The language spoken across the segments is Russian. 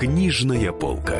Книжная полка.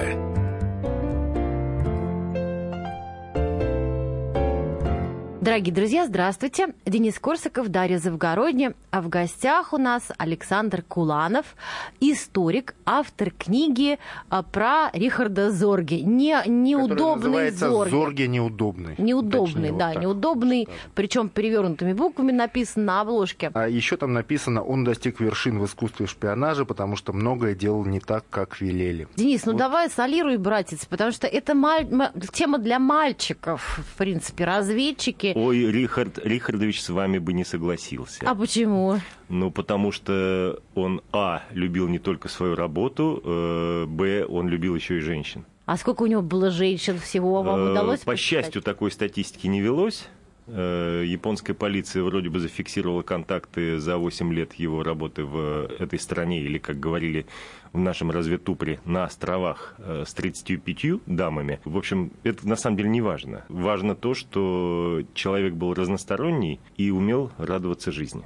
Дорогие друзья, здравствуйте. Денис Корсаков, Дарья Завгородня. А в гостях у нас Александр Куланов, историк, автор книги а, про Рихарда Зорги. Не, неудобный Зорги. Зорги неудобный. Неудобный, Точнее, да, вот неудобный. Причем перевернутыми буквами написано на обложке. А еще там написано, он достиг вершин в искусстве шпионажа, потому что многое делал не так, как велели. Денис, ну вот. давай солируй, братец, потому что это маль... тема для мальчиков, в принципе, разведчики Ой, Рихард Рихардович с вами бы не согласился. А почему? Ну, потому что он, а, любил не только свою работу, э, б, он любил еще и женщин. А сколько у него было женщин всего вам э, удалось? По счастью, такой статистики не велось. Э, японская полиция вроде бы зафиксировала контакты за 8 лет его работы в этой стране, или, как говорили в нашем разведтупре, на островах э, с 35 дамами. В общем, это на самом деле не важно. Важно то, что человек был разносторонний и умел радоваться жизни.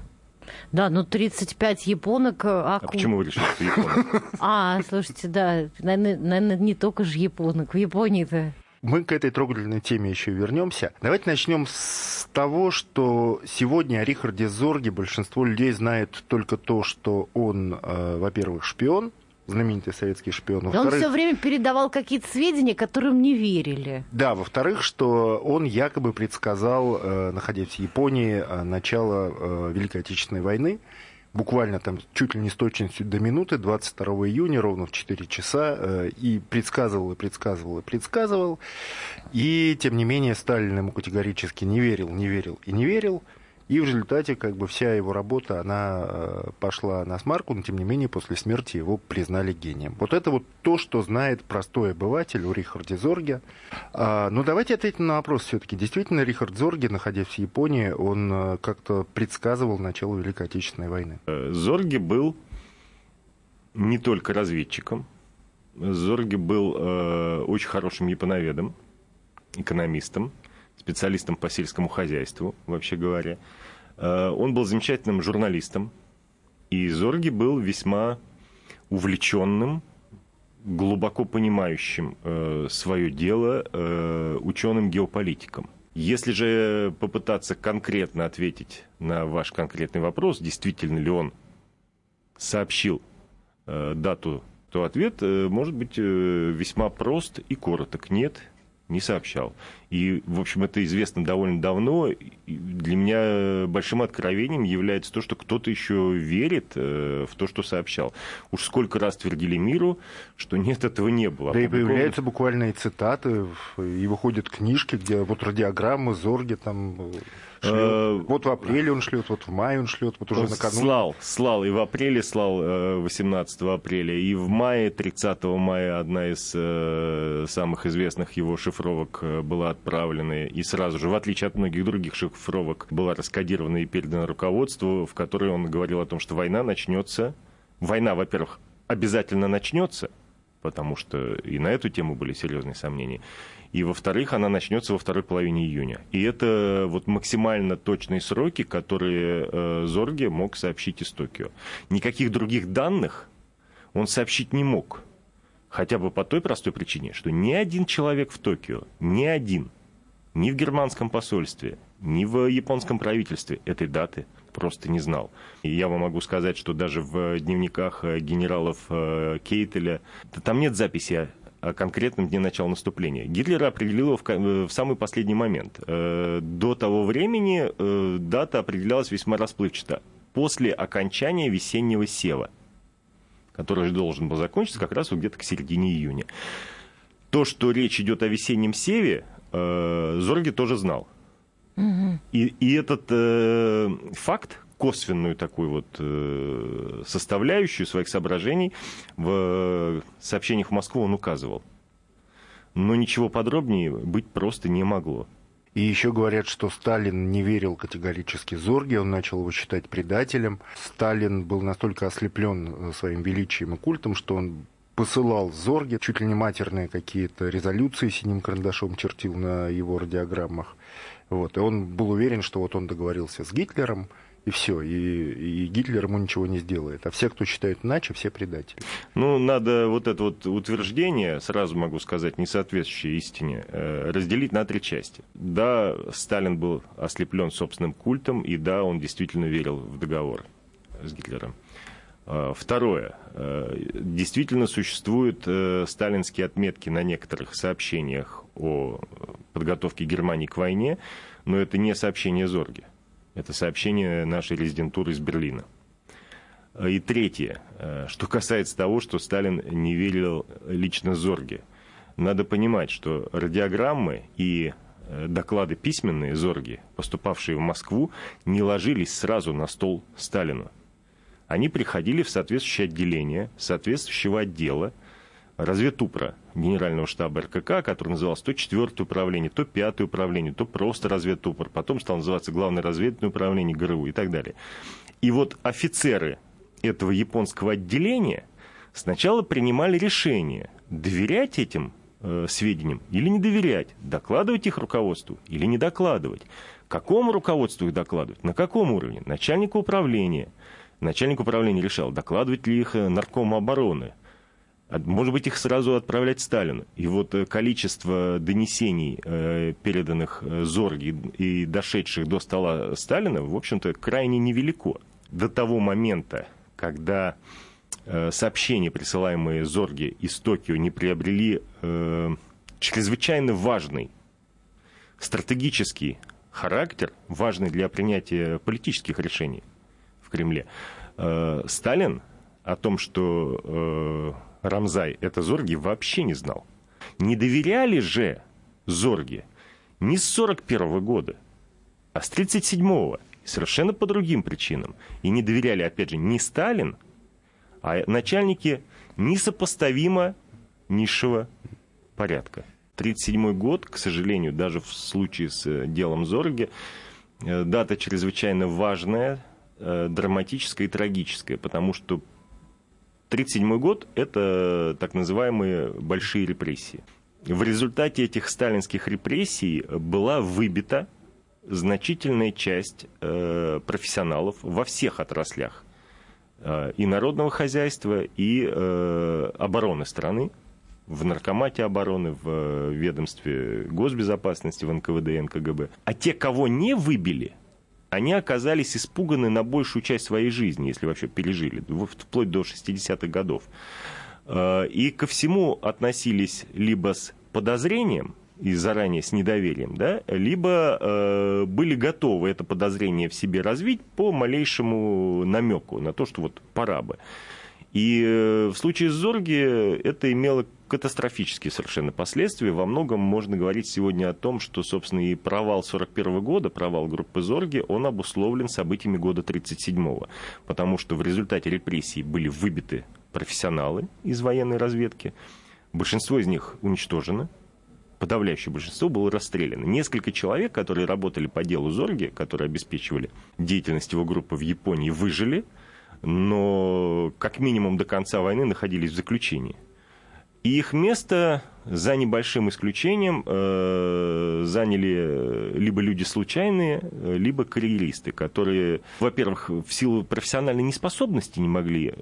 Да, ну 35 японок... А, а почему вы решили, что японок? А, слушайте, да, наверное, наверное не только же японок. В Японии-то мы к этой трогательной теме еще вернемся. Давайте начнем с того, что сегодня о Рихарде Зорге большинство людей знает только то, что он, э, во-первых, шпион, знаменитый советский шпион. Да он все время передавал какие-то сведения, которым не верили. Да, во-вторых, что он якобы предсказал, э, находясь в Японии, э, начало э, Великой Отечественной войны буквально там чуть ли не с точностью до минуты, 22 июня, ровно в 4 часа, и предсказывал, и предсказывал, и предсказывал. И, тем не менее, Сталин ему категорически не верил, не верил и не верил. И в результате как бы вся его работа, она э, пошла на смарку, но тем не менее после смерти его признали гением. Вот это вот то, что знает простой обыватель о Рихарде Зорге. А, но давайте ответим на вопрос все-таки. Действительно, Рихард Зорге, находясь в Японии, он э, как-то предсказывал начало Великой Отечественной войны? Э, Зорге был не только разведчиком. Зорге был э, очень хорошим японоведом, экономистом специалистом по сельскому хозяйству, вообще говоря. Э, он был замечательным журналистом, и Зорги был весьма увлеченным, глубоко понимающим э, свое дело э, ученым-геополитиком. Если же попытаться конкретно ответить на ваш конкретный вопрос, действительно ли он сообщил дату, то ответ может быть весьма прост и короток. Нет, не сообщал. И, в общем, это известно довольно давно. И для меня большим откровением является то, что кто-то еще верит э, в то, что сообщал. Уж сколько раз твердили миру, что нет, этого не было. Да и появляются буквальные цитаты, и выходят книжки, где вот радиограммы, зорги там шлет. Э, вот в апреле он шлет, вот в мае он шлет, вот уже он накануне. Слал, слал, и в апреле слал 18 э, апреля, и в мае, 30 мая одна из э, самых известных его шифровок была отправлена, и сразу же, в отличие от многих других шифровок, была раскодирована и передана руководству, в которой он говорил о том, что война начнется. Война, во-первых, обязательно начнется, потому что и на эту тему были серьезные сомнения. И, во-вторых, она начнется во второй половине июня. И это вот максимально точные сроки, которые э, Зорге мог сообщить из Токио. Никаких других данных он сообщить не мог. Хотя бы по той простой причине, что ни один человек в Токио, ни один, ни в германском посольстве, ни в японском правительстве этой даты просто не знал. И я вам могу сказать, что даже в дневниках э, генералов э, Кейтеля, там нет записи о конкретном дне начала наступления. Гитлер определил его в, э, в самый последний момент. До того времени дата определялась весьма расплывчато. После окончания весеннего сева, который же должен был закончиться как раз вот где-то к середине июня. То, что речь идет о весеннем севе, Зорги тоже знал. И, и этот э, факт косвенную такую вот э, составляющую своих соображений в сообщениях в Москву он указывал. Но ничего подробнее быть просто не могло. И еще говорят, что Сталин не верил категорически Зорге, он начал его считать предателем. Сталин был настолько ослеплен э, своим величием и культом, что он посылал Зорге чуть ли не матерные какие-то резолюции синим карандашом чертил на его радиограммах. Вот. И он был уверен, что вот он договорился с Гитлером, И все. И, и Гитлер ему ничего не сделает. А все, кто считает иначе, все предатели. Ну, надо вот это вот утверждение, сразу могу сказать, не соответствующее истине, э, разделить на три части. Да, Сталин был ослеплен собственным культом, и да, он действительно верил в договор с Гитлером. А, второе. Э, действительно существуют э, сталинские отметки на некоторых сообщениях о подготовке Германии к войне, но это не сообщение Зорги. Это сообщение нашей резидентуры из Берлина. И третье, э, что касается того, что Сталин не верил лично Зорге. Надо понимать, что радиограммы и э, доклады письменные Зорги, поступавшие в Москву, не ложились сразу на стол Сталину. Они приходили в соответствующее отделение соответствующего отдела, разведупра Генерального штаба РКК, который назывался то 4 управление, то 5 управление, то просто разведупр, потом стал называться Главное разведывательное управление ГРУ и так далее. И вот офицеры этого японского отделения сначала принимали решение, доверять этим э, сведениям или не доверять, докладывать их руководству или не докладывать. Какому руководству их докладывать, на каком уровне? Начальнику управления. Начальник управления решал, докладывать ли их э, наркому обороны, может быть, их сразу отправлять Сталину. И вот э, количество донесений, э, переданных э, Зорги и дошедших до стола Сталина, в общем-то, крайне невелико. До того момента, когда сообщения, присылаемые Зорги из Токио, не приобрели чрезвычайно важный стратегический характер, важный для принятия политических решений в Кремле, Сталин о том, что Рамзай это Зорги вообще не знал. Не доверяли же Зорги не с 41 года, а с 37-го. Совершенно по другим причинам. И не доверяли, опять же, не Сталин, а начальники несопоставимо низшего порядка. 1937 год, к сожалению, даже в случае с э, делом Зорги, э, дата чрезвычайно важная, э, драматическая и трагическая, потому что 1937 год – это так называемые большие репрессии. В результате этих сталинских репрессий была выбита значительная часть э, профессионалов во всех отраслях э, и народного хозяйства, и э, обороны страны, в наркомате обороны, в ведомстве госбезопасности, в НКВД и НКГБ. А те, кого не выбили – они оказались испуганы на большую часть своей жизни, если вообще пережили, вплоть до 60-х годов. Э, и ко всему относились либо с подозрением, и заранее с недоверием, да, либо э, были готовы это подозрение в себе развить по малейшему намеку на то, что вот пора бы. И э, в случае с Зорги это имело катастрофические совершенно последствия. Во многом можно говорить сегодня о том, что, собственно, и провал 41 года, провал группы Зорги, он обусловлен событиями года 37-го. Потому что в результате репрессий были выбиты профессионалы из военной разведки. Большинство из них уничтожено, подавляющее большинство было расстреляно. Несколько человек, которые работали по делу Зорги, которые обеспечивали деятельность его группы в Японии, выжили, но как минимум до конца войны находились в заключении. И их место, за небольшим исключением, э, заняли либо люди случайные, либо карьеристы, которые, во-первых, в силу профессиональной неспособности не могли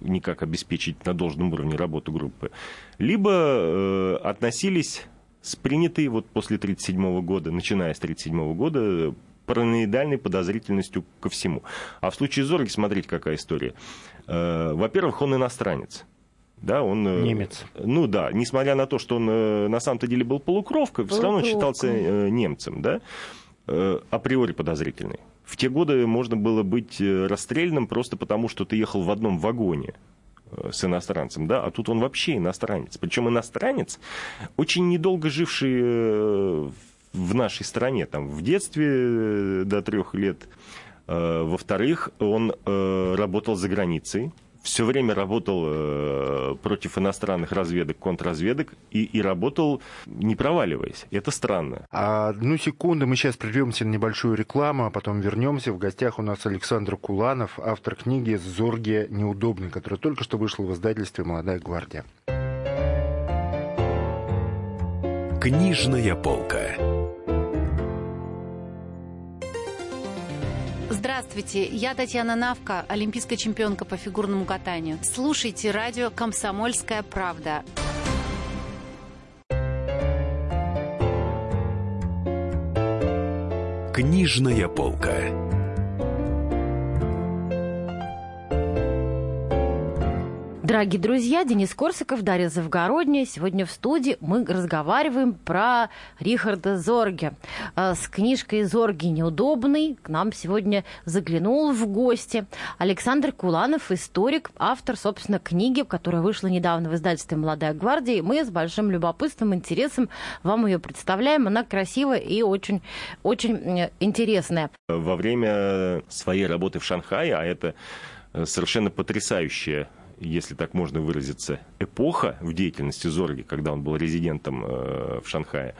никак обеспечить на должном уровне работу группы, либо э, относились с принятой вот после 1937 года, начиная с 1937 года, параноидальной подозрительностью ко всему. А в случае Зорги, смотрите, какая история. Э, во-первых, он иностранец да, он... Э, Немец. Ну да, несмотря на то, что он э, на самом-то деле был полукровкой, все равно он считался немцем, да, априори подозрительный. В те годы можно было быть расстрелянным просто потому, что ты ехал в одном вагоне с иностранцем, да, а тут он вообще иностранец. Причем иностранец, очень недолго живший в нашей стране, там, в детстве до трех лет. Во-вторых, он работал за границей, все время работал э, против иностранных разведок, контрразведок и, и работал не проваливаясь. Это странно. А, одну секунду, мы сейчас прервемся на небольшую рекламу, а потом вернемся. В гостях у нас Александр Куланов, автор книги «Зорге неудобный», которая только что вышла в издательстве «Молодая гвардия». Книжная полка. Здравствуйте, я Татьяна Навка, олимпийская чемпионка по фигурному катанию. Слушайте радио «Комсомольская правда». Книжная полка. Дорогие друзья, Денис Корсаков, Дарья Завгородняя. Сегодня в студии мы разговариваем про Рихарда Зорге. Э, с книжкой «Зорги неудобный» к нам сегодня заглянул в гости Александр Куланов, историк, автор, собственно, книги, которая вышла недавно в издательстве «Молодая гвардия». И мы с большим любопытством, интересом вам ее представляем. Она красивая и очень, очень э, интересная. Во время своей работы в Шанхае, а это э, совершенно потрясающая если так можно выразиться, эпоха в деятельности Зорги, когда он был резидентом э, в Шанхае,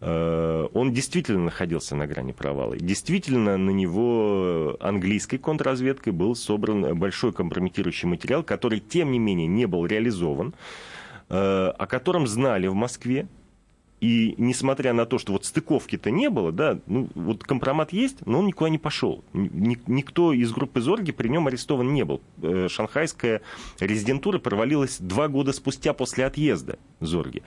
э, он действительно находился на грани провала. Действительно, на него английской контрразведкой был собран большой компрометирующий материал, который, тем не менее, не был реализован, э, о котором знали в Москве, и несмотря на то, что вот стыковки-то не было, да, ну, вот компромат есть, но он никуда не пошел. Никто из группы Зорги при нем арестован не был. Э, шанхайская резидентура провалилась два года спустя после отъезда Зорги.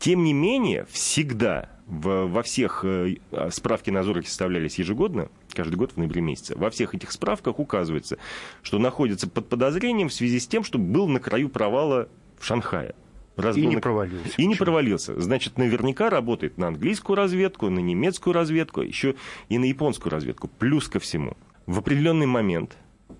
Тем не менее, всегда во всех э, справки на Зорге составлялись ежегодно, каждый год в ноябре месяце. Во всех этих справках указывается, что находится под подозрением в связи с тем, что был на краю провала в Шанхае. Раз и не провалился. И не провалился. Значит, наверняка работает на английскую разведку, на немецкую разведку, еще и на японскую разведку. Плюс ко всему. В определенный момент,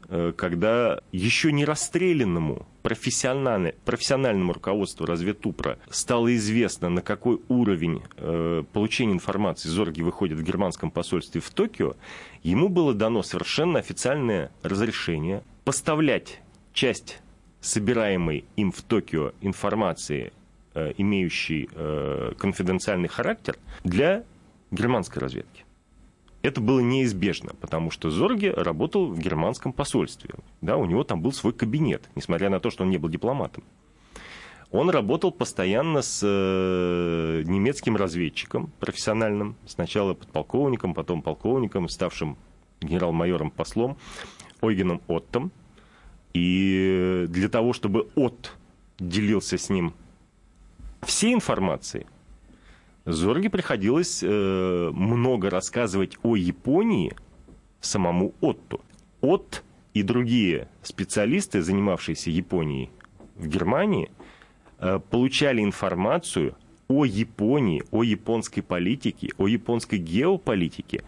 э, когда еще не расстрелянному профессиональному, профессиональному руководству разведтупра стало известно, на какой уровень э, получения информации Зорги выходит в германском посольстве в Токио, ему было дано совершенно официальное разрешение поставлять часть собираемой им в Токио информации, э, имеющей э, конфиденциальный характер, для германской разведки. Это было неизбежно, потому что Зорге работал в германском посольстве. Да, у него там был свой кабинет, несмотря на то, что он не был дипломатом. Он работал постоянно с э, немецким разведчиком профессиональным, сначала подполковником, потом полковником, ставшим генерал-майором-послом Ойгеном Оттом, и для того, чтобы от делился с ним всей информацией, Зорге приходилось э, много рассказывать о Японии самому Отту. От и другие специалисты, занимавшиеся Японией в Германии, э, получали информацию о Японии, о японской политике, о японской геополитике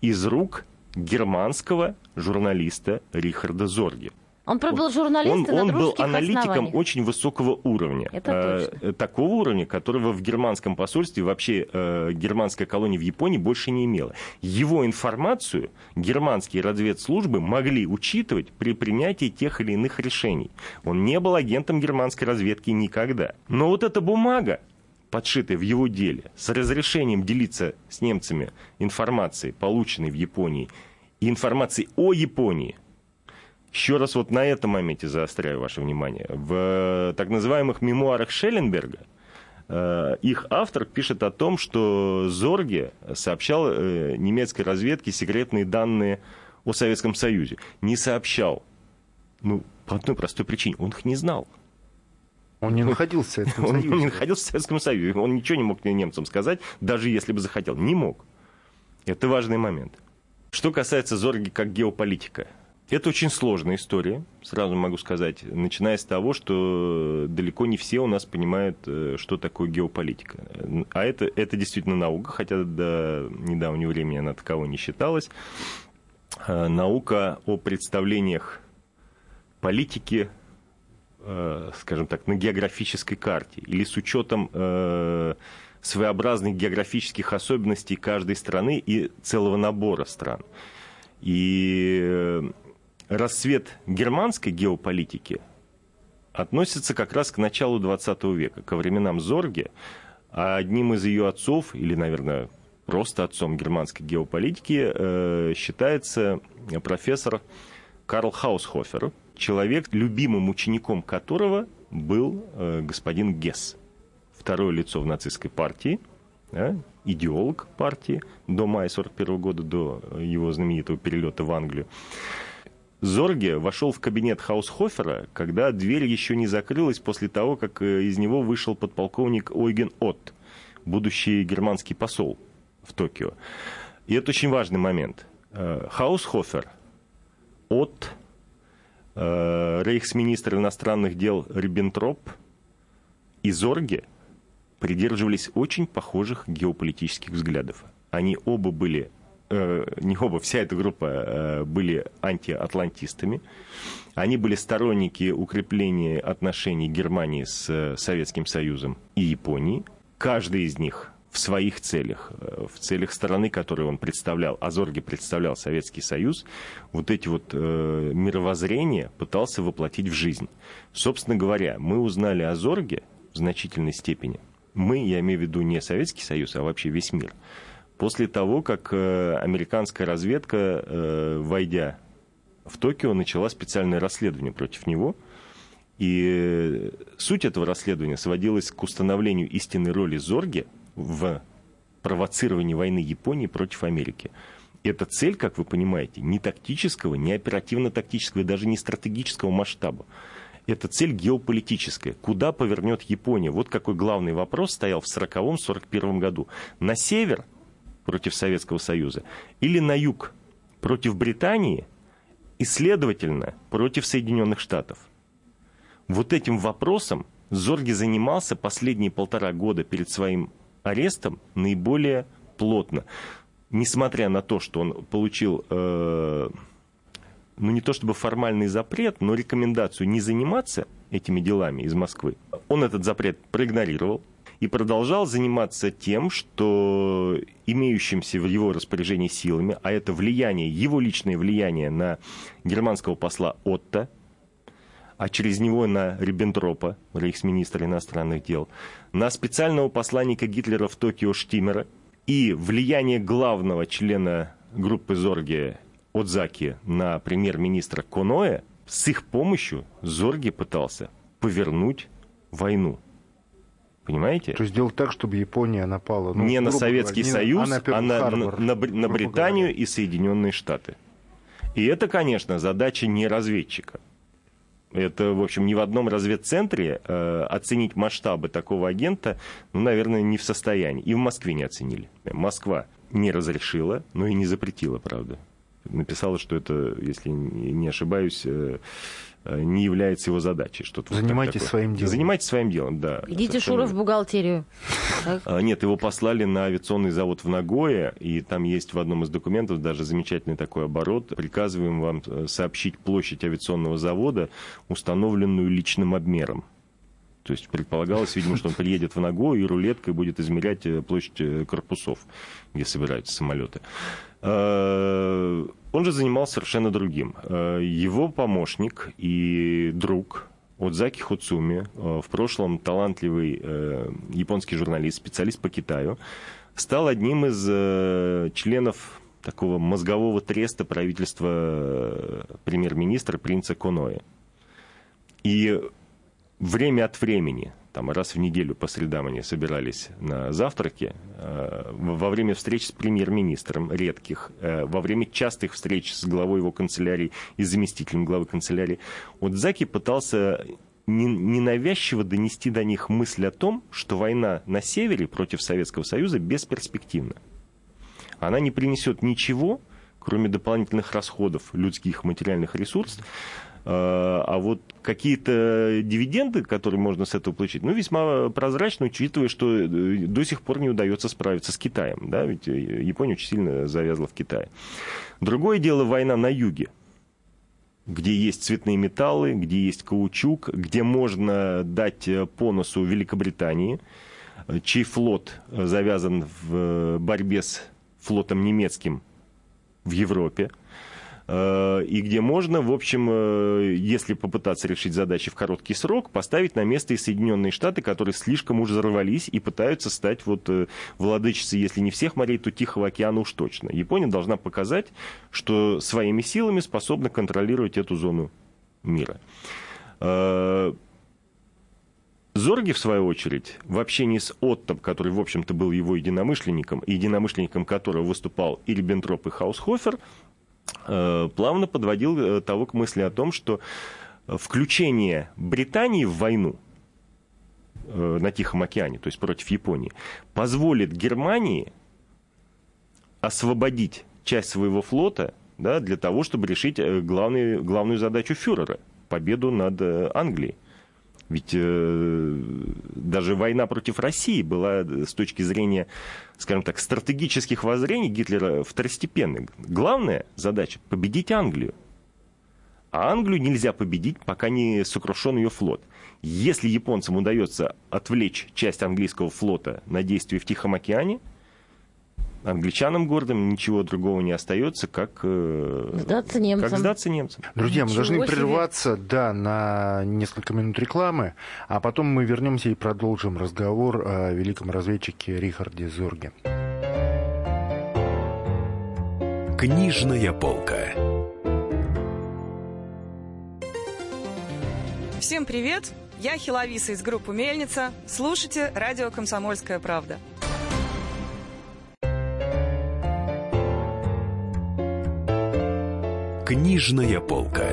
из рук германского журналиста Рихарда Зорги. Он был журналистом он, он был аналитиком очень высокого уровня. Это точно. Э, такого уровня, которого в германском посольстве вообще э, германская колония в Японии больше не имела. Его информацию германские разведслужбы могли учитывать при принятии тех или иных решений. Он не был агентом германской разведки никогда. Но вот эта бумага, подшитая в его деле, с разрешением делиться с немцами информацией, полученной в Японии, и информацией о Японии – еще раз вот на этом моменте заостряю ваше внимание. В так называемых мемуарах Шелленберга э, их автор пишет о том, что Зорге сообщал э, немецкой разведке секретные данные о Советском Союзе. Не сообщал. Ну, по одной простой причине. Он их не знал. Он не находился в Советском Союзе. Он не находился в Советском Союзе. Он ничего не мог немцам сказать, даже если бы захотел. Не мог. Это важный момент. Что касается Зорги как геополитика – это очень сложная история, сразу могу сказать, начиная с того, что далеко не все у нас понимают, э, что такое геополитика. А это, это действительно наука, хотя до недавнего времени она таковой не считалась. Э, наука о представлениях политики, э, скажем так, на географической карте или с учетом своеобразных географических особенностей каждой страны и целого набора стран. И расцвет германской геополитики относится как раз к началу XX века, ко временам Зорге, а одним из ее отцов, или, наверное, просто отцом германской геополитики, э, считается профессор Карл Хаусхофер, человек, любимым учеником которого был э, господин Гесс, второе лицо в нацистской партии, идеолог партии до мая 41 года, до его знаменитого перелета в Англию. Зорге вошел в кабинет Хаусхофера, когда дверь еще не закрылась после того, как э, из него вышел подполковник Ойген Отт, будущий германский посол в Токио. И это очень важный момент. Э, Хаусхофер, Отт, э, рейхсминистр иностранных дел Риббентроп и Зорге придерживались очень похожих геополитических взглядов. Они оба были э, не оба, вся эта группа э, были антиатлантистами. Они были сторонники укрепления отношений Германии с э, Советским Союзом и Японией. Каждый из них в своих целях, э, в целях страны, которую он представлял, Азорги представлял Советский Союз, вот эти вот э, мировоззрения пытался воплотить в жизнь. Собственно говоря, мы узнали о Зорге в значительной степени. Мы, я имею в виду не Советский Союз, а вообще весь мир – после того, как э, американская разведка, э, войдя в Токио, начала специальное расследование против него. И суть этого расследования сводилась к установлению истинной роли Зорги в провоцировании войны Японии против Америки. Это цель, как вы понимаете, не тактического, не оперативно-тактического и даже не стратегического масштаба. Это цель геополитическая. Куда повернет Япония? Вот какой главный вопрос стоял в 1940-1941 году. На север – против Советского Союза, или на юг против Британии и, следовательно, против Соединенных Штатов. Вот этим вопросом Зорги занимался последние полтора года перед своим арестом наиболее плотно. Несмотря на то, что он получил, э, ну не то чтобы формальный запрет, но рекомендацию не заниматься этими делами из Москвы, он этот запрет проигнорировал, и продолжал заниматься тем, что имеющимся в его распоряжении силами, а это влияние, его личное влияние на германского посла Отто, а через него на Риббентропа, рейхсминистра иностранных дел, на специального посланника Гитлера в Токио Штимера и влияние главного члена группы Зорге Отзаки на премьер-министра Коноэ, с их помощью Зорге пытался повернуть войну. Понимаете? То есть сделать так, чтобы Япония напала... Ну, не на Советский говоря, Союз, а на, а на, на, на, на Британию говоря. и Соединенные Штаты. И это, конечно, задача не разведчика. Это, в общем, ни в одном разведцентре э, оценить масштабы такого агента, ну, наверное, не в состоянии. И в Москве не оценили. Москва не разрешила, но и не запретила, правда. Написала, что это, если не ошибаюсь, Э, не является его задачей. Что-то Занимайтесь вот своим делом. Занимайтесь своим делом, да. Идите, Шура, в бухгалтерию. А, нет, его послали на авиационный завод в Нагое, и там есть в одном из документов даже замечательный такой оборот. Приказываем вам э, сообщить площадь авиационного завода, установленную личным обмером. То есть предполагалось, видимо, что он приедет в Нагою и рулеткой будет измерять э, площадь корпусов, где собираются самолеты. А, он же занимался совершенно другим. Его помощник и друг Отзаки Хуцуми, в прошлом талантливый э, японский журналист, специалист по Китаю, стал одним из э, членов такого мозгового треста правительства э, премьер-министра принца Коноэ. И время от времени там раз в неделю по средам они собирались на завтраки, э, во время встреч с премьер-министром редких, э, во время частых встреч с главой его канцелярии и заместителем главы канцелярии, вот Заки пытался ненавязчиво донести до них мысль о том, что война на севере против Советского Союза бесперспективна. Она не принесет ничего, кроме дополнительных расходов людских материальных ресурсов, а, а вот какие-то дивиденды, которые можно с этого получить, ну, весьма прозрачно, учитывая, что э, до сих пор не удается справиться с Китаем. Да? Ведь э, Япония очень сильно завязла в Китае. Другое дело война на юге где есть цветные металлы, где есть каучук, где можно дать э, по носу Великобритании, чей флот завязан в борьбе с флотом немецким в Европе. Э, и где можно, в общем, э, если попытаться решить задачи в короткий срок, поставить на место и Соединенные Штаты, которые слишком уже взорвались и пытаются стать вот э, владычицей, если не всех морей, то Тихого океана уж точно. Япония должна показать, что своими силами способна контролировать эту зону мира. Зорги, в свою очередь, в общении с Оттом, который, в общем-то, был его единомышленником, и единомышленником которого выступал и Риббентроп, и Хаусхофер, плавно подводил э, того к мысли о том, что включение Британии в войну э, на Тихом океане, то есть против Японии, позволит Германии освободить часть своего флота да, для того, чтобы решить главный, главную задачу фюрера – победу над Англией. Ведь э, даже война против России была с точки зрения, скажем так, стратегических воззрений Гитлера второстепенной. Главная задача – победить Англию. А Англию нельзя победить, пока не сокрушен ее флот. Если японцам удается отвлечь часть английского флота на действия в Тихом океане – англичанам гордым ничего другого не остается, как э, сдаться немцам. Как сдаться немцам. Друзья, мы должны себе. прерваться да, на несколько минут рекламы, а потом мы вернемся и продолжим разговор о великом разведчике Рихарде Зорге. Книжная полка. Всем привет! Я Хиловиса из группы «Мельница». Слушайте радио «Комсомольская правда». Книжная полка.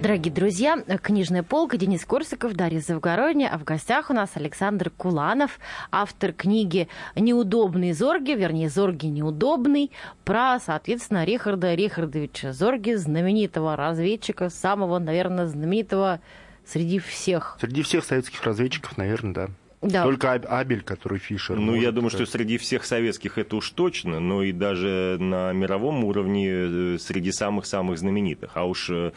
Дорогие друзья, книжная полка Денис Корсаков, Дарья Завгородня, а в гостях у нас Александр Куланов, автор книги «Неудобный Зорги», вернее, «Зорги неудобный», про, соответственно, Рихарда Рихардовича Зорги, знаменитого разведчика, самого, наверное, знаменитого среди всех. Среди всех советских разведчиков, наверное, да. Да. Только Абель, который Фишер. Ну, я думаю, что среди всех советских это уж точно, но и даже на мировом уровне э, среди самых-самых знаменитых. А уж э,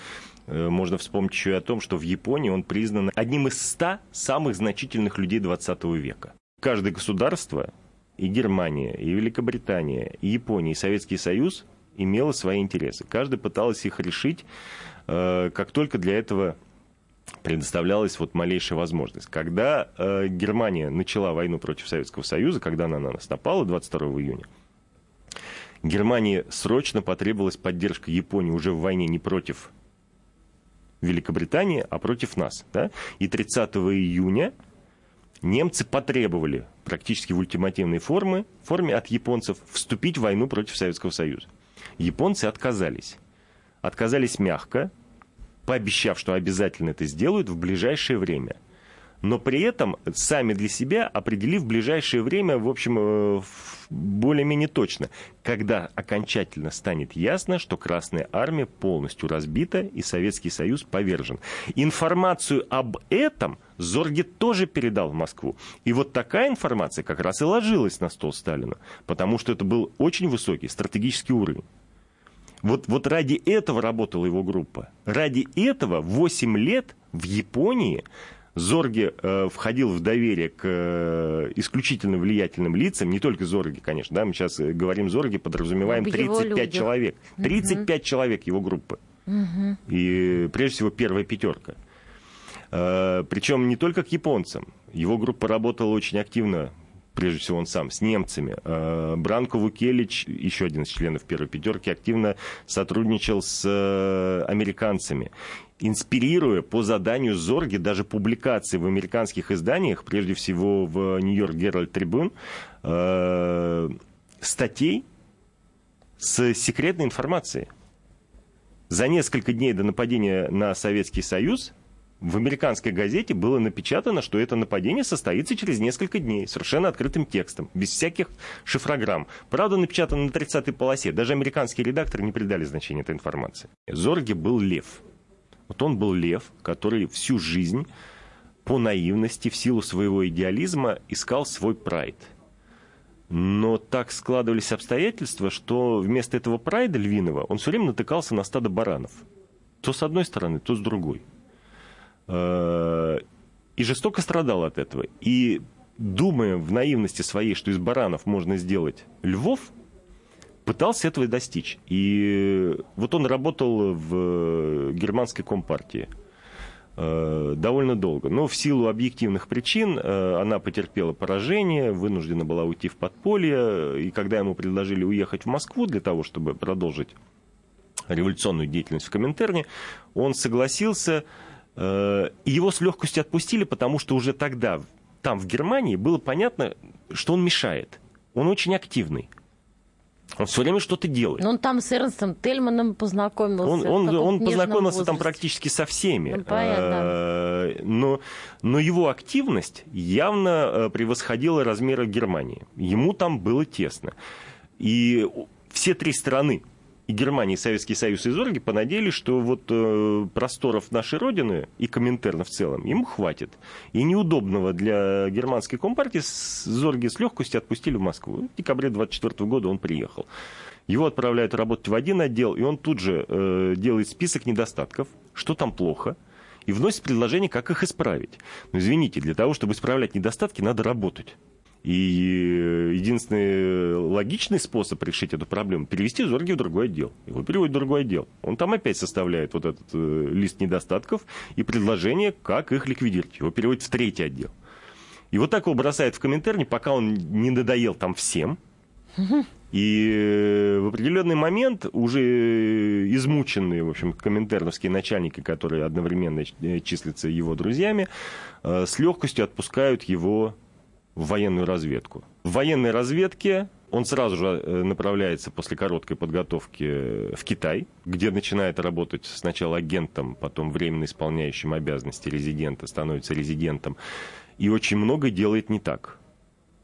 э, можно вспомнить еще и о том, что в Японии он признан одним из ста самых значительных людей 20 века. Каждое государство, и Германия, и Великобритания, и Япония, и Советский Союз имело свои интересы. Каждый пытался их решить, как только для этого предоставлялась вот малейшая возможность. Когда э, Германия начала войну против Советского Союза, когда она на нас напала 22 июня, Германии срочно потребовалась поддержка Японии уже в войне не против Великобритании, а против нас. Да? И 30 июня немцы потребовали практически в ультимативной форме, форме от японцев вступить в войну против Советского Союза. Японцы отказались. Отказались мягко, пообещав, что обязательно это сделают в ближайшее время. Но при этом сами для себя определив ближайшее время, в общем, э, более-менее точно, когда окончательно станет ясно, что Красная Армия полностью разбита и Советский Союз повержен. Информацию об этом Зорге тоже передал в Москву. И вот такая информация как раз и ложилась на стол Сталина, потому что это был очень высокий стратегический уровень. Вот, вот ради этого работала его группа. Ради этого 8 лет в Японии Зорге э, входил в доверие к э, исключительно влиятельным лицам, не только Зорге, конечно, да, мы сейчас э, говорим Зорге, подразумеваем 35 человек. 35 угу. человек его группы. Угу. И прежде всего первая пятерка. Э, причем не только к японцам. Его группа работала очень активно прежде всего он сам, с немцами. Э, Бранко Вукелич, еще один из членов первой пятерки, активно сотрудничал с э, американцами инспирируя по заданию Зорги даже публикации в американских изданиях, прежде всего в Нью-Йорк Геральд Трибун, статей с секретной информацией. За несколько дней до нападения на Советский Союз в американской газете было напечатано, что это нападение состоится через несколько дней, совершенно открытым текстом, без всяких шифрограмм. Правда, напечатано на 30-й полосе. Даже американские редакторы не придали значения этой информации. Зорге был лев. Вот он был лев, который всю жизнь по наивности, в силу своего идеализма, искал свой прайд. Но так складывались обстоятельства, что вместо этого прайда львиного он все время натыкался на стадо баранов. То с одной стороны, то с другой. Э, и жестоко страдал от этого. И думая в наивности своей, что из баранов можно сделать львов, пытался этого достичь. И вот он работал в германской компартии э, довольно долго. Но в силу объективных причин э, она потерпела поражение, вынуждена была уйти в подполье. И когда ему предложили уехать в Москву для того, чтобы продолжить революционную деятельность в Коминтерне, он согласился, и его с легкостью отпустили, потому что уже тогда там, в Германии, было понятно, что он мешает. Он очень активный. Он все время что-то делает. Но он там с Эрнстом Тельманом познакомился. Он, он, он познакомился возрасте. там практически со всеми. Ну, понятно. Э, но, но его активность явно э, превосходила размеры Германии. Ему там было тесно. И все три страны и Германия, и Советский Союз, и Зорги понадеялись, что вот э, просторов нашей Родины и Коминтерна в целом ему хватит. И неудобного для германской компартии Зорги с легкостью отпустили в Москву. В декабре 24 года он приехал. Его отправляют работать в один отдел, и он тут же э, делает список недостатков, что там плохо, и вносит предложение, как их исправить. Но извините, для того, чтобы исправлять недостатки, надо работать. И единственный логичный способ решить эту проблему – перевести Зорги в другой отдел. Его переводят в другой отдел. Он там опять составляет вот этот э, лист недостатков и предложение, как их ликвидировать. Его переводят в третий отдел. И вот так его бросает в комментарии, пока он не надоел там всем. И э, в определенный момент уже измученные, в общем, комментарновские начальники, которые одновременно э, числятся его друзьями, с легкостью отпускают его в военную разведку. В военной разведке он сразу же э, направляется после короткой подготовки в Китай, где начинает работать сначала агентом, потом временно исполняющим обязанности резидента, становится резидентом. И очень много делает не так,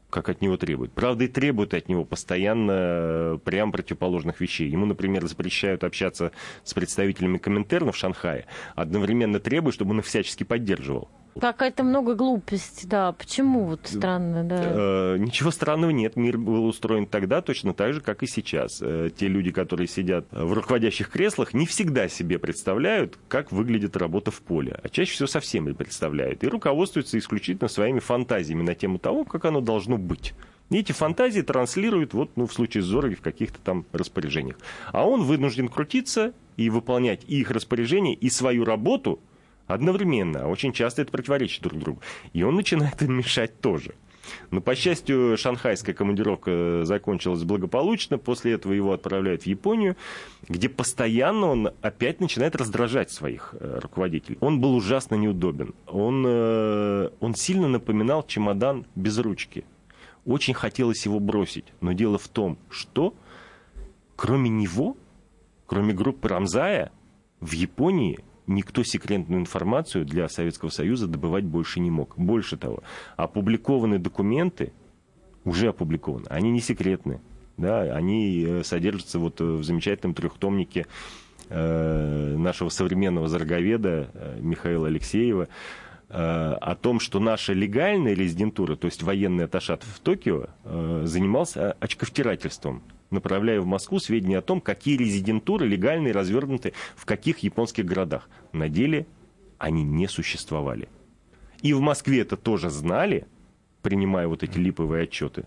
как от него требуют. Правда, и требуют от него постоянно э, прям противоположных вещей. Ему, например, запрещают общаться с представителями Коминтерна в Шанхае, одновременно требуют, чтобы он их всячески поддерживал. Какая-то много глупости, да. Почему вот странно, да? Э, ничего странного нет. Мир был устроен тогда точно так же, как и сейчас. Э, те люди, которые сидят в руководящих креслах, не всегда себе представляют, как выглядит работа в поле. А чаще всего совсем не представляют. И руководствуются исключительно своими фантазиями на тему того, как оно должно быть. И эти фантазии транслируют, вот, ну, в случае с Зороги, в каких-то там распоряжениях. А он вынужден крутиться и выполнять и их распоряжения, и свою работу – одновременно. Очень часто это противоречит друг другу. И он начинает им мешать тоже. Но, по счастью, шанхайская командировка закончилась благополучно. После этого его отправляют в Японию, где постоянно он опять начинает раздражать своих э, руководителей. Он был ужасно неудобен. Он, э, он сильно напоминал чемодан без ручки. Очень хотелось его бросить. Но дело в том, что кроме него, кроме группы Рамзая, в Японии никто секретную информацию для Советского Союза добывать больше не мог. Больше того, опубликованные документы, уже опубликованы, они не секретны. Да, они э, содержатся вот в замечательном трехтомнике э, нашего современного зарговеда э, Михаила Алексеева э, о том, что наша легальная резидентура, то есть военный аташат в Токио, э, занимался очковтирательством направляя в Москву сведения о том, какие резидентуры легальные развернуты в каких японских городах. На деле они не существовали. И в Москве это тоже знали, принимая вот эти липовые отчеты.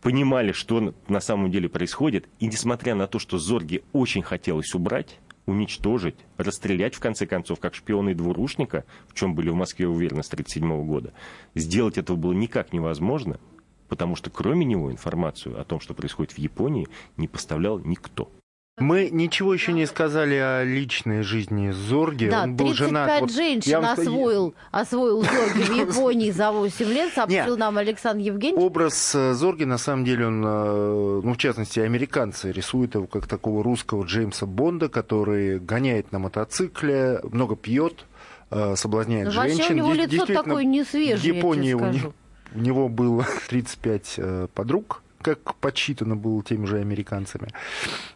Понимали, что на самом деле происходит. И несмотря на то, что Зорге очень хотелось убрать, уничтожить, расстрелять, в конце концов, как шпиона и двурушника, в чем были в Москве уверены с 1937 года, сделать этого было никак невозможно – потому что кроме него информацию о том, что происходит в Японии, не поставлял никто. Мы ничего еще не сказали о личной жизни Зорги. Да, Он был 35 женат. Вот женщин я вам- освоил, освоил Зорги в Японии за 8 лет, сообщил нам Александр Евгеньевич. Образ э, Зорги, на самом деле, он, э, ну, в частности, американцы рисуют его как такого русского Джеймса Бонда, который гоняет на мотоцикле, много пьет, э, соблазняет Ну, вообще женщин. у него лицо такое несвежее, В Японии я тебе скажу. У него было 35 э, подруг, как подсчитано было теми же американцами.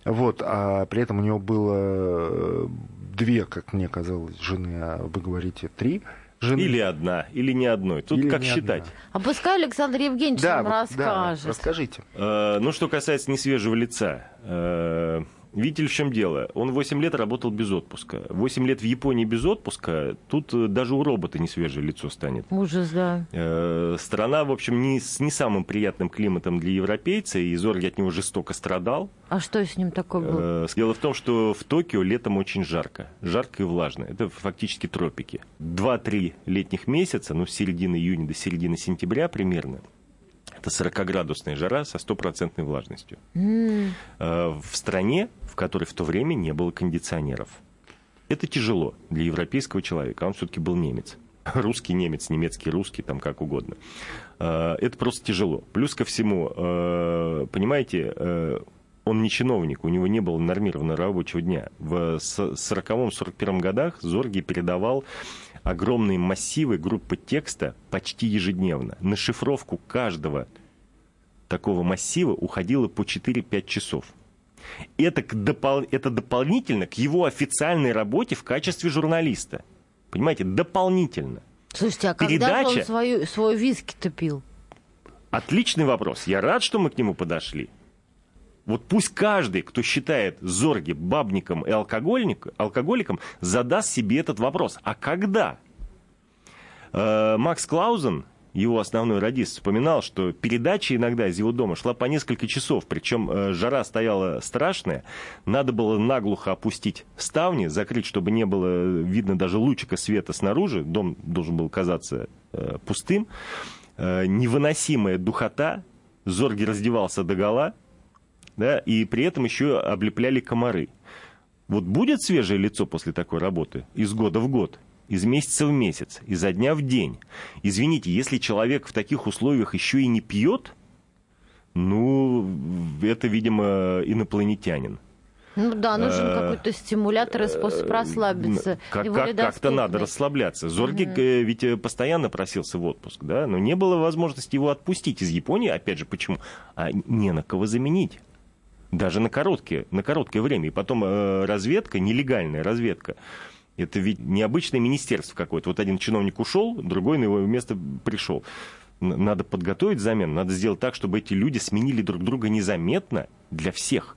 Вот, а при этом у него было э, две, как мне казалось, жены, а вы говорите три жены. Или одна, или не одной. Тут Или как считать. одна. А пускай Александр Евгеньевич Да, нам вот, да, расскажет. расскажите. Э, Ну, что касается несвежего лица. э, Видите ли, в чем дело? Он 8 лет работал без отпуска. 8 лет в Японии без отпуска, тут э, даже у робота не свежее лицо станет. Ужас, да. Э, Страна, в общем, не, с не самым приятным климатом для европейца, и Зорги от него жестоко страдал. А что с ним такое было? Э, Дело в том, что в Токио летом очень жарко. Жарко и влажно. Это фактически тропики. Два-три летних месяца, ну, с середины июня до середины сентября примерно, Это 40-градусная жара со стопроцентной влажностью. Э, В стране, в которой в то время не было кондиционеров. Это тяжело для европейского человека, он все-таки был немец. Русский немец, немецкий русский, там как угодно. Э, Это просто тяжело. Плюс ко всему, э, понимаете, он не чиновник, у него не было нормированного рабочего дня. В с- 40-41 годах Зорги передавал огромные массивы группы текста почти ежедневно. На шифровку каждого такого массива уходило по 4-5 часов. Это, к допол- это дополнительно к его официальной работе в качестве журналиста. Понимаете, дополнительно. Слушайте, а когда же он Передача- свою, свой виски-то пил? Отличный вопрос. Я рад, что мы к нему подошли. Вот пусть каждый, кто считает Зорги бабником и алкоголиком, задаст себе этот вопрос. А когда? Э, Макс Клаузен, его основной радист, вспоминал, что передача иногда из его дома шла по несколько часов, причем э, жара стояла страшная, надо было наглухо опустить ставни, закрыть, чтобы не было видно даже лучика света снаружи, дом должен был казаться э, пустым, Э, невыносимая духота, Зорги раздевался догола, да, и при этом еще облепляли комары. Вот будет свежее лицо после такой работы из года в год, из месяца в месяц, изо дня в день? Извините, если человек в таких условиях еще и не пьет, ну, это, видимо, инопланетянин. Ну да, нужен Э, какой-то стимулятор и способ расслабиться. Как, как, как-то надо расслабляться. Зорги э, ведь э, постоянно просился в отпуск, да, но не было возможности его отпустить из Японии, опять же, почему? А не на кого заменить. Даже на короткое, на короткое время. И потом э, разведка, нелегальная разведка, это ведь необычное министерство какое-то. Вот один чиновник ушел, другой на его место пришел. Надо подготовить замену, надо сделать так, чтобы эти люди сменили друг друга незаметно для всех.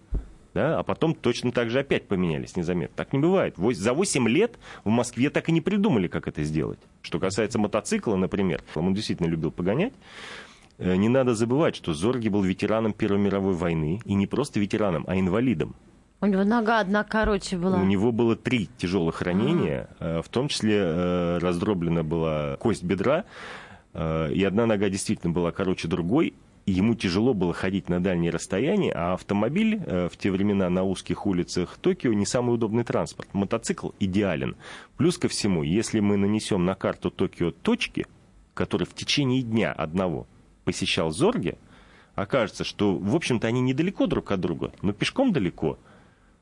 Да, а потом точно так же опять поменялись незаметно. Так не бывает. За 8 лет в Москве так и не придумали, как это сделать. Что касается мотоцикла, например, он действительно любил погонять. Э, Не надо забывать, что Зорги был ветераном Первой мировой войны, и не просто ветераном, а инвалидом. У него нога одна короче была. У него было три тяжелых ранения, э, в том числе э, раздроблена была кость бедра, и одна нога действительно была короче другой, и ему тяжело было ходить на дальние расстояния, а автомобиль в те времена на узких улицах Токио не самый удобный транспорт. Мотоцикл идеален. Плюс ко всему, если мы нанесем на карту Токио точки, которые в течение дня одного посещал Зорге, окажется, что, в общем-то, они недалеко друг от друга, но пешком далеко.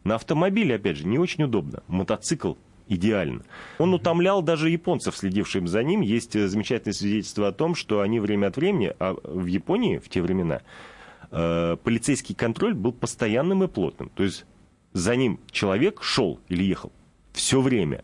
На автомобиле, опять же, не очень удобно. Мотоцикл идеально. Он утомлял даже японцев, следившим за ним. Есть э, замечательное свидетельство о том, что они время от времени, а в Японии в те времена, э, полицейский контроль был постоянным и плотным. То есть за ним человек шел или ехал все время.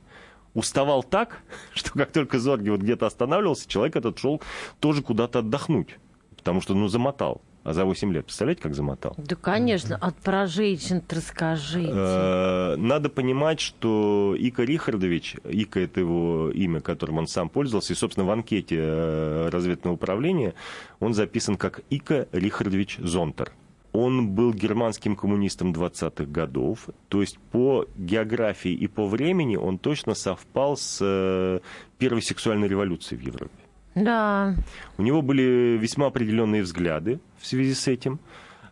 Уставал так, что как только Зорги вот где-то останавливался, человек этот шел тоже куда-то отдохнуть. Потому что, ну, замотал. А за 8 лет, представляете, как замотал? Да, конечно. От про женщин-то расскажите. Э, Надо понимать, что Ика Рихардович, Ика это его имя, которым он сам пользовался, и, собственно, в анкете э, разведного управления он записан как Ика Рихардович Зонтер. Он был германским коммунистом 20-х годов, то есть по географии и по времени он точно совпал с э, первой сексуальной революцией в Европе. Да. У него были весьма определенные взгляды в связи с этим,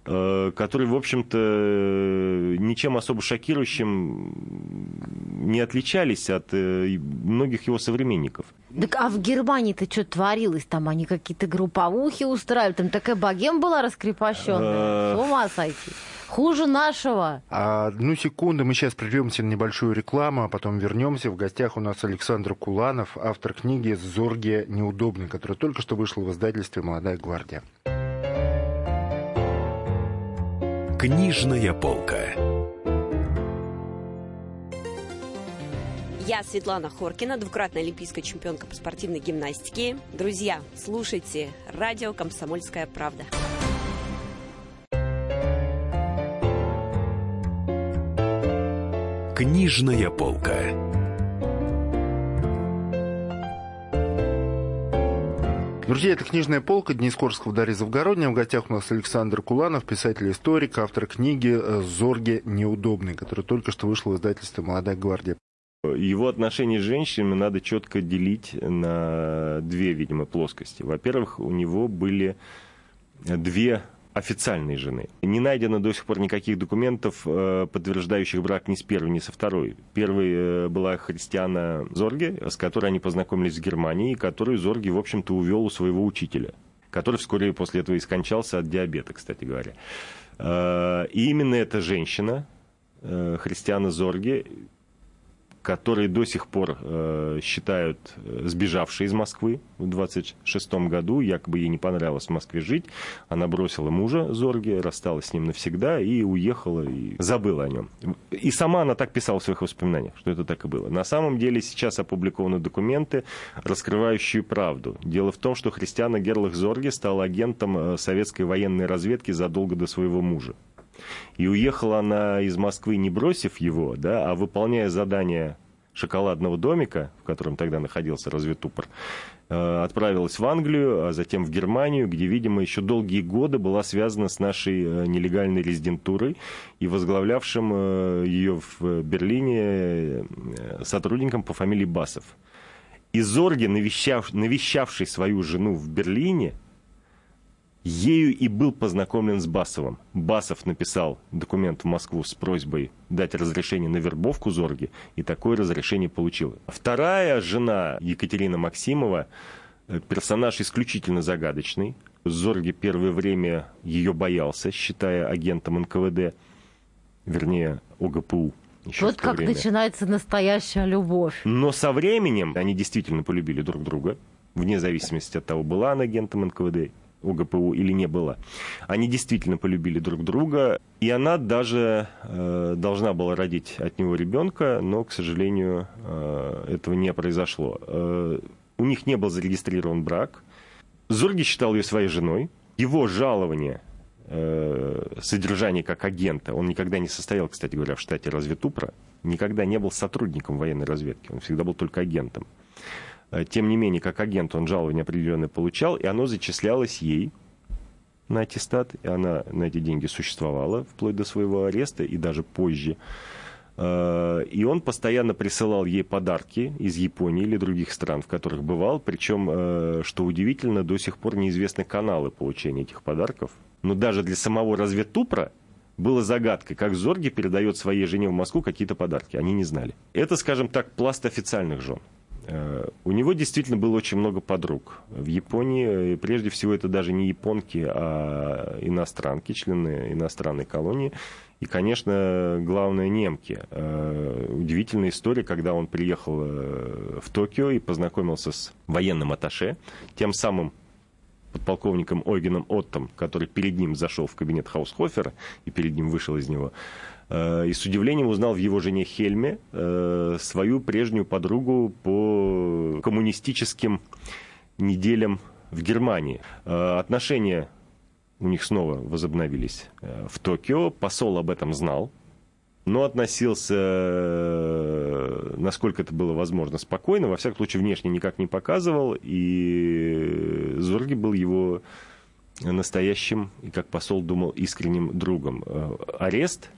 э, которые, в общем-то, ничем особо шокирующим не отличались от э, многих его современников. Так а в Германии-то что творилось? Там они какие-то групповухи устраивали, там такая богема была раскрепощенная. Э. С ума сойти. Хуже нашего. А, Одну секунду, мы сейчас прервемся на небольшую рекламу, а потом вернемся. В гостях у нас Александр Куланов, автор книги «Зорге неудобный», которая только что вышла в издательстве «Молодая гвардия». Книжная полка. Я Светлана Хоркина, двукратная олимпийская чемпионка по спортивной гимнастике. Друзья, слушайте радио «Комсомольская правда». Книжная полка. Друзья, это «Книжная полка», Денис Корсков, Дарья Завгородняя. В гостях у нас Александр Куланов, писатель-историк, автор книги «Зорге неудобный», которая только что вышла в издательстве «Молодая гвардия». Его отношения с женщинами надо четко делить на две, видимо, плоскости. Во-первых, у него были две официальной жены. Не найдено до сих пор никаких документов, э, подтверждающих брак ни с первой, ни со второй. Первой э, была Христиана Зорге, с которой они познакомились в Германии, и которую Зорге, в общем-то, увел у своего учителя, который вскоре после этого и скончался от диабета, кстати говоря. Э, и именно эта женщина, Христиана Зорге, которые до сих пор э, считают э, сбежавшей из Москвы в 26 году. Якобы ей не понравилось в Москве жить. Она бросила мужа Зорги, рассталась с ним навсегда и уехала, и забыла о нем. И сама она так писала в своих воспоминаниях, что это так и было. На самом деле сейчас опубликованы документы, раскрывающие правду. Дело в том, что Христиана Герлах Зорги стала агентом э, советской военной разведки задолго до своего мужа. И уехала она из Москвы, не бросив его, да, а выполняя задание шоколадного домика, в котором тогда находился разведупор, э, отправилась в Англию, а затем в Германию, где, видимо, еще долгие годы была связана с нашей э, нелегальной резидентурой и возглавлявшим э, ее в Берлине сотрудником по фамилии Басов. И Зорге, навещав, навещавший свою жену в Берлине, Ею и был познакомлен с Басовым. Басов написал документ в Москву с просьбой дать разрешение на вербовку Зорги, и такое разрешение получил. Вторая жена Екатерина Максимова, э, персонаж исключительно загадочный. Зорги первое время ее боялся, считая агентом НКВД, вернее, ОГПУ. Еще вот как время. начинается настоящая любовь. Но со временем они действительно полюбили друг друга, вне зависимости от того, была она агентом НКВД ОГПУ или не было. Они действительно полюбили друг друга, и она даже э, должна была родить от него ребенка, но, к сожалению, э, этого не произошло. Э, у них не был зарегистрирован брак. Зорги считал ее своей женой. Его жалование э, содержание как агента. Он никогда не состоял, кстати говоря, в штате разведупра, никогда не был сотрудником военной разведки, он всегда был только агентом. Э, тем не менее, как агент он жалование определенное получал, и оно зачислялось ей на аттестат, и она на эти деньги существовала вплоть до своего ареста и даже позже. Э, и он постоянно присылал ей подарки из Японии или других стран, в которых бывал. Причем, э, что удивительно, до сих пор неизвестны каналы получения этих подарков. Но даже для самого разведтупра было загадкой, как Зорги передает своей жене в Москву какие-то подарки. Они не знали. Это, скажем так, пласт официальных жен. Э, у него действительно было очень много подруг. В Японии, прежде всего, это даже не японки, а иностранки, члены иностранной колонии. И, конечно, главное, немки. Э, удивительная история, когда он приехал э, в Токио и познакомился с военным аташе, тем самым подполковником Ойгеном Оттом, который перед ним зашел в кабинет Хаусхофера и перед ним вышел из него. Э, и с удивлением узнал в его жене Хельме э, свою прежнюю подругу по коммунистическим неделям в Германии. Э, отношения у них снова возобновились в Токио. Посол об этом знал, но относился, насколько это было возможно, спокойно. Во всяком случае, внешне никак не показывал. И Зорги был его настоящим, и как посол думал, искренним другом. Арест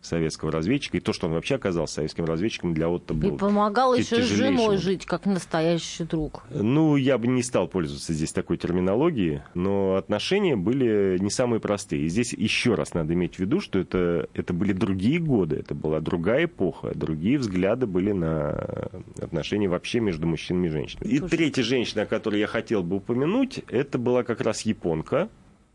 советского разведчика, и то, что он вообще оказался советским разведчиком, для Отто был И помогал еще с женой жить, как настоящий друг. Ну, я бы не стал пользоваться здесь такой терминологией, но отношения были не самые простые. И здесь еще раз надо иметь в виду, что это, это были другие годы, это была другая эпоха, другие взгляды были на отношения вообще между мужчинами и женщинами. И третья женщина, о которой я хотел бы упомянуть, это была как раз японка,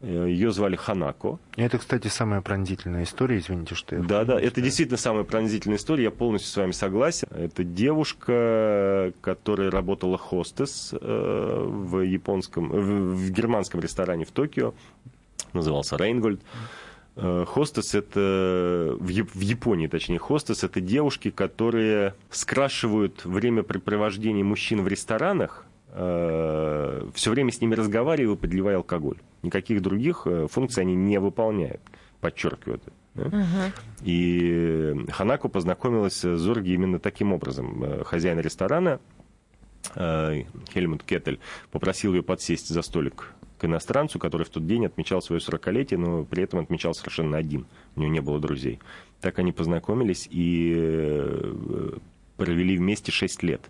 Ее звали Ханако. Это, кстати, самая пронзительная история, извините, что я... Да, да, это действительно самая пронзительная история, я полностью с вами согласен. Это девушка, которая работала хостес э, в японском, в германском ресторане в Токио, назывался Рейнгольд. Э, хостес это в Японии, точнее, хостес это девушки, которые скрашивают времяпрепровождение мужчин в ресторанах э, все время с ними разговариваю, подливая алкоголь. Никаких других э, функций они не выполняют, подчеркиваю это. Да? И Ханако познакомилась с Зорги именно таким образом. Э, хозяин ресторана э, Хельмут Кеттель попросил ее подсесть за столик к иностранцу, который в тот день отмечал свое сорокалетие, но при этом отмечал совершенно один. У него не было друзей. Так они познакомились и провели вместе шесть лет.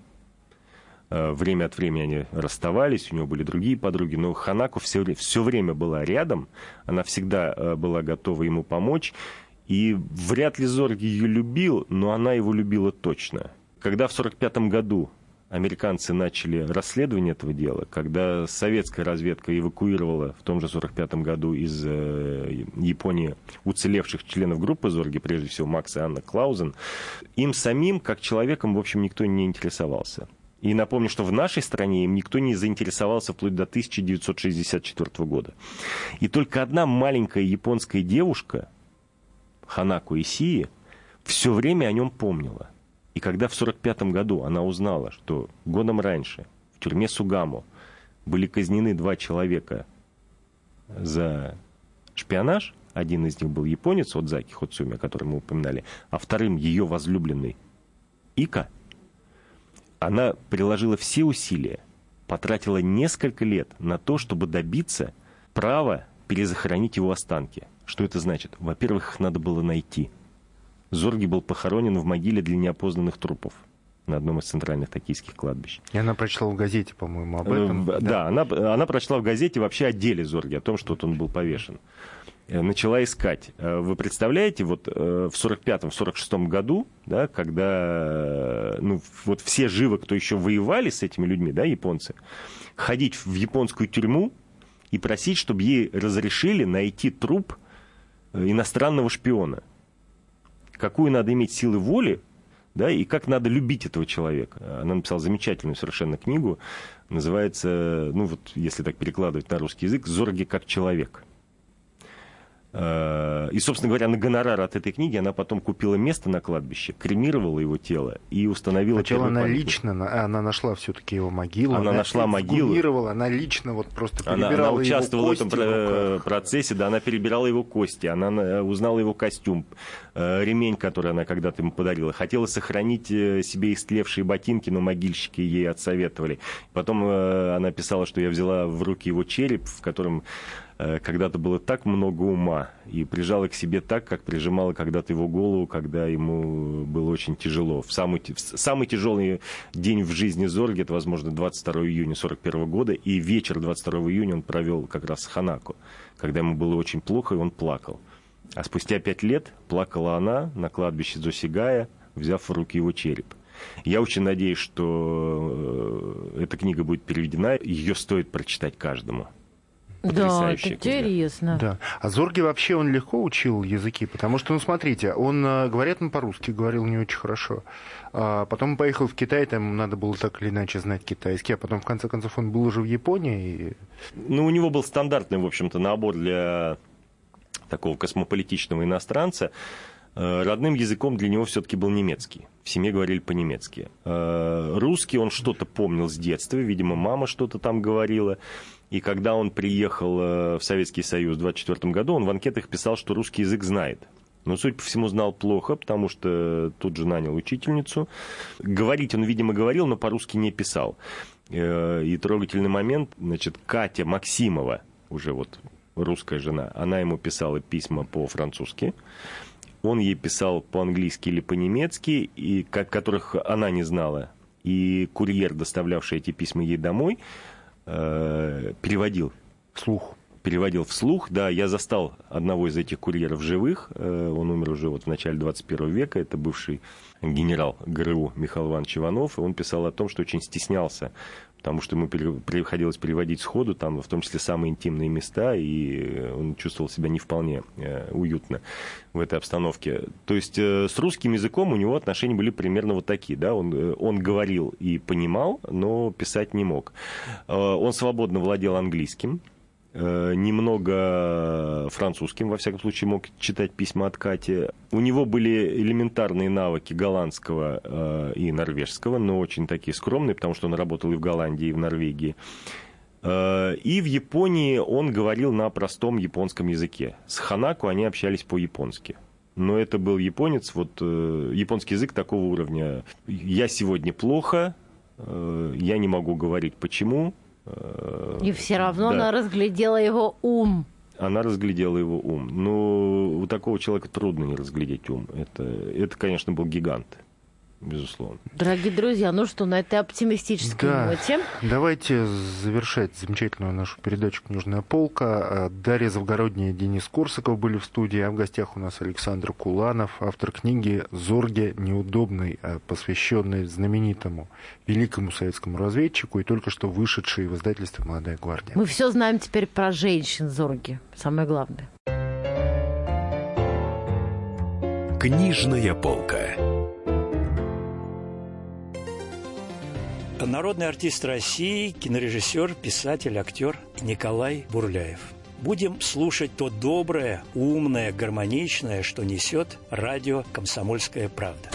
Э, время от времени они расставались, у него были другие подруги, но Ханако все, все время была рядом, она всегда э, была готова ему помочь. И вряд ли Зорги ее любил, но она его любила точно. Когда в 1945 году американцы начали расследование этого дела, когда советская разведка эвакуировала в том же 1945 году из э, Японии уцелевших членов группы Зорги, прежде всего Макса и Анна Клаузен, им самим, как человеком, в общем, никто не интересовался. И напомню, что в нашей стране им никто не заинтересовался вплоть до 1964 года. И только одна маленькая японская девушка, Ханако Исии, все время о нем помнила. И когда в 1945 году она узнала, что годом раньше в тюрьме Сугамо были казнены два человека за шпионаж, один из них был японец, Отзаки Хоцуми, о котором мы упоминали, а вторым ее возлюбленный Ика – она приложила все усилия, потратила несколько лет на то, чтобы добиться права перезахоронить его останки. Что это значит? Во-первых, их надо было найти. Зорги был похоронен в могиле для неопознанных трупов на одном из центральных токийских кладбищ. И она прочла в газете, по-моему, об этом. Э, да, да она, она прочла в газете вообще о деле Зорги, о том, что вот он был повешен. Э, начала искать. Э, вы представляете, вот э, в 45-46 году, да, когда ну, вот все живы, кто еще воевали с этими людьми, да, японцы, ходить в японскую тюрьму и просить, чтобы ей разрешили найти труп иностранного шпиона. Какую надо иметь силы воли, да, и как надо любить этого человека. Она написала замечательную совершенно книгу, называется, ну вот если так перекладывать на русский язык, «Зорги как человек». Э, и, собственно говоря, на гонорар от этой книги она потом купила место на кладбище, кремировала его тело и установила... Сначала она памятник. лично, она нашла все-таки его могилу. Она, она нашла могилу. Она лично вот просто перебирала она, она участвовала в этом в процессе, да, она перебирала его кости, она узнала его костюм, э, ремень, который она когда-то ему подарила. Хотела сохранить э, себе истлевшие ботинки, но могильщики ей отсоветовали. Потом она писала, что я взяла в руки его череп, в котором Э, когда-то было так много ума и прижала к себе так, как прижимала когда-то его голову, когда ему было очень тяжело. В самый, в самый тяжелый день в жизни Зорги, это, возможно, 22 июня 41 года, и вечер 22 июня он провел как раз с Ханако, когда ему было очень плохо, и он плакал. А спустя пять лет плакала она на кладбище Зосигая, взяв в руки его череп. Я очень надеюсь, что э, эта книга будет переведена. Ее стоит прочитать каждому. Да, это интересно. Да. А Зорги вообще он легко учил языки, потому что, ну, смотрите, он, э, говорят он по-русски, говорил не очень хорошо. А потом поехал в Китай, там надо было так или иначе знать китайский, а потом, в конце концов, он был уже в Японии. И... Ну, у него был стандартный, в общем-то, набор для такого космополитичного иностранца. Э, родным языком для него все-таки был немецкий. В семье говорили по-немецки. Э, русский он что-то помнил с детства, видимо, мама что-то там говорила. И когда он приехал э, в Советский Союз в 24 году, он в анкетах писал, что русский язык знает. Но, судя по всему, знал плохо, потому что тут же нанял учительницу. Говорить он, видимо, говорил, но по-русски не писал. Э, и трогательный момент, значит, Катя Максимова, уже вот русская жена, она ему писала письма по-французски. Он ей писал по-английски или по-немецки, и, которых она не знала. И курьер, доставлявший эти письма ей домой, э, переводил. Вслух. Переводил вслух, да, я застал одного из этих курьеров живых, э, он умер уже вот в начале 21 века, это бывший генерал ГРУ Михаил Иванович Иванов, и он писал о том, что очень стеснялся потому что ему приходилось переводить сходу, там, в том числе самые интимные места, и он чувствовал себя не вполне э, уютно в этой обстановке. То есть э, с русским языком у него отношения были примерно вот такие, да, он, э, он говорил и понимал, но писать не мог. Он свободно владел английским, Э, немного французским, во всяком случае, мог читать письма от Кати. У него были элементарные навыки голландского э, и норвежского, но очень такие скромные, потому что он работал и в Голландии, и в Норвегии. Э, и в Японии он говорил на простом японском языке. С Ханаку они общались по-японски. Но это был японец, вот японский язык такого уровня. Я сегодня плохо, я не могу говорить почему, и все равно да. она разглядела его ум. Она разглядела его ум. Но у такого человека трудно не разглядеть ум. Это, это конечно, был гигант. Безусловно. Дорогие друзья, ну что, на этой оптимистической Да. ноте Давайте завершать замечательную нашу передачу «Книжная полка». А, Дарья Завгородняя и Денис Корсаков были в студии, а в гостях у нас Александр Куланов, автор книги «Зорге неудобный», а, посвященной знаменитому великому советскому разведчику и только что вышедшей в издательстве «Молодая гвардия». мы все знаем теперь про женщин Зорги. Самое главное. Книжная полка. Народный артист России, кинорежиссер, писатель, актер Николай Бурляев. Будем слушать то доброе, умное, гармоничное, что несет радио «Комсомольская правда».